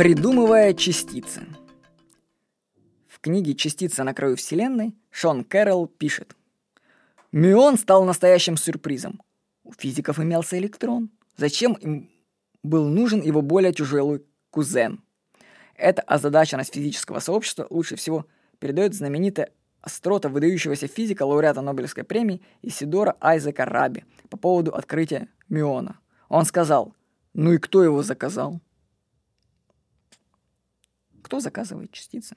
Придумывая частицы. В книге «Частица на краю Вселенной» Шон Кэрролл пишет. Мион стал настоящим сюрпризом. У физиков имелся электрон. Зачем им был нужен его более тяжелый кузен? Эта озадаченность физического сообщества лучше всего передает знаменитая острота выдающегося физика, лауреата Нобелевской премии Исидора Айзека Раби по поводу открытия миона. Он сказал, ну и кто его заказал? Кто заказывает частицы?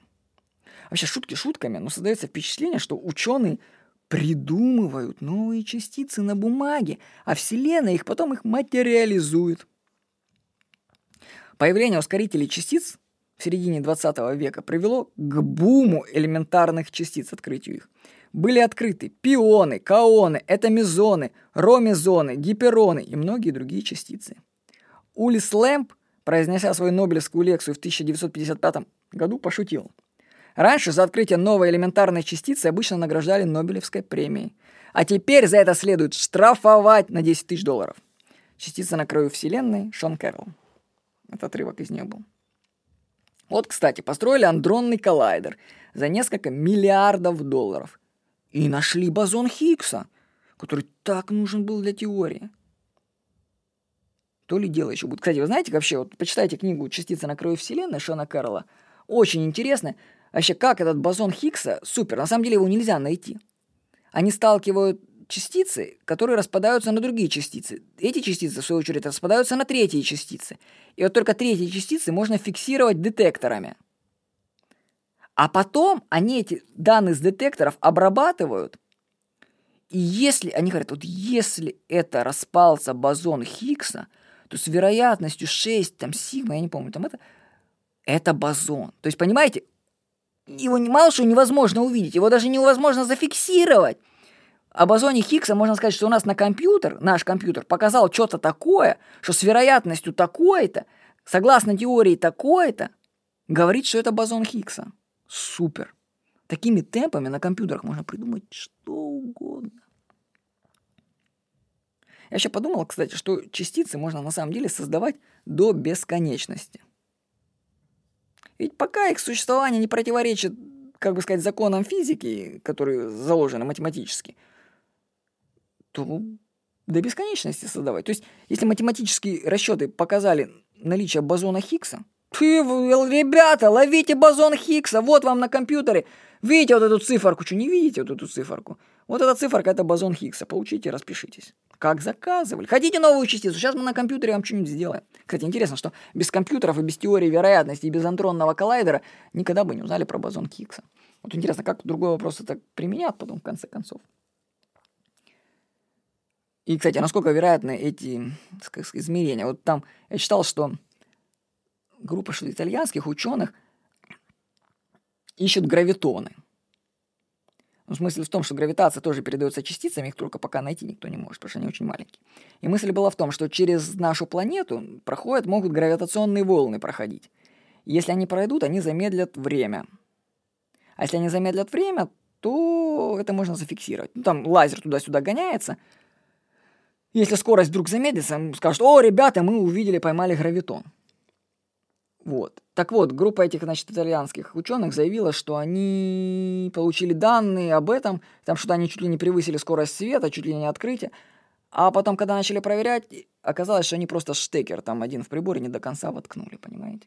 Вообще шутки шутками, но создается впечатление, что ученые придумывают новые частицы на бумаге, а Вселенная их потом их материализует. Появление ускорителей частиц в середине 20 века привело к буму элементарных частиц, открытию их. Были открыты пионы, каоны, этомезоны, ромезоны, гипероны и многие другие частицы. Улис Лэмп, произнеся свою Нобелевскую лекцию в 1955 году, пошутил. Раньше за открытие новой элементарной частицы обычно награждали Нобелевской премией. А теперь за это следует штрафовать на 10 тысяч долларов. Частица на краю Вселенной Шон Кэрролл. Это отрывок из нее был. Вот, кстати, построили андронный коллайдер за несколько миллиардов долларов. И нашли бозон Хиггса, который так нужен был для теории. То ли дело еще будет. Кстати, вы знаете вообще, вот почитайте книгу «Частица на краю Вселенной» Шона Карла. Очень интересно. Вообще, как этот бозон Хиггса, супер, на самом деле его нельзя найти. Они сталкивают частицы, которые распадаются на другие частицы. Эти частицы, в свою очередь, распадаются на третьи частицы. И вот только третьи частицы можно фиксировать детекторами. А потом они эти данные с детекторов обрабатывают. И если, они говорят, вот если это распался бозон Хиггса, то с вероятностью 6, там, сигма, я не помню, там это, это бозон. То есть, понимаете, его мало что невозможно увидеть, его даже невозможно зафиксировать об озоне Хиггса можно сказать, что у нас на компьютер, наш компьютер, показал что-то такое, что с вероятностью такой-то, согласно теории такой-то, говорит, что это бозон Хиггса. Супер. Такими темпами на компьютерах можно придумать что угодно. Я еще подумал, кстати, что частицы можно на самом деле создавать до бесконечности. Ведь пока их существование не противоречит, как бы сказать, законам физики, которые заложены математически – то до бесконечности создавать. То есть, если математические расчеты показали наличие бозона Хиггса, ты, ребята, ловите бозон Хиггса, вот вам на компьютере. Видите вот эту циферку? Что, не видите вот эту циферку? Вот эта циферка – это бозон Хиггса. Получите, распишитесь. Как заказывали. Хотите новую частицу? Сейчас мы на компьютере вам что-нибудь сделаем. Кстати, интересно, что без компьютеров и без теории вероятности и без антронного коллайдера никогда бы не узнали про бозон Хиггса. Вот интересно, как другой вопрос это применят потом в конце концов. И, кстати, насколько вероятны эти сказать, измерения? Вот там я читал, что группа что итальянских ученых ищут гравитоны. Ну, смысл в том, что гравитация тоже передается частицами, их только пока найти никто не может, потому что они очень маленькие. И мысль была в том, что через нашу планету проходят, могут гравитационные волны проходить. Если они пройдут, они замедлят время. А если они замедлят время, то это можно зафиксировать. Ну, там лазер туда-сюда гоняется – если скорость вдруг замедлится, скажут, о, ребята, мы увидели, поймали гравитон. Вот. Так вот, группа этих, значит, итальянских ученых заявила, что они получили данные об этом, там что-то они чуть ли не превысили скорость света, чуть ли не открытие. А потом, когда начали проверять, оказалось, что они просто штекер там один в приборе не до конца воткнули, понимаете?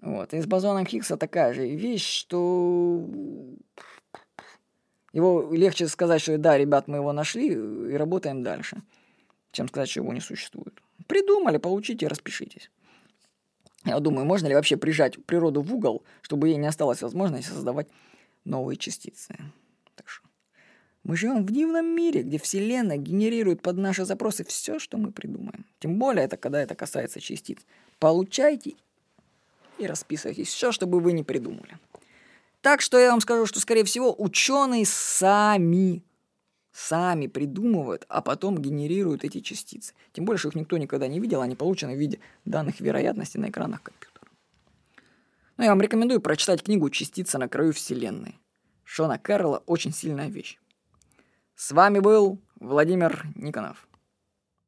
Вот. И с бозоном Хиггса такая же вещь, что его легче сказать, что да, ребят, мы его нашли и работаем дальше, чем сказать, что его не существует. Придумали, получите, распишитесь. Я думаю, можно ли вообще прижать природу в угол, чтобы ей не осталось возможности создавать новые частицы. Так что мы живем в дивном мире, где Вселенная генерирует под наши запросы все, что мы придумаем. Тем более это когда это касается частиц. Получайте и расписывайтесь все, что бы вы не придумали. Так что я вам скажу, что, скорее всего, ученые сами, сами придумывают, а потом генерируют эти частицы. Тем более, что их никто никогда не видел, они получены в виде данных вероятности на экранах компьютера. Ну, я вам рекомендую прочитать книгу «Частица на краю Вселенной». Шона Кэрролла очень сильная вещь. С вами был Владимир Никонов.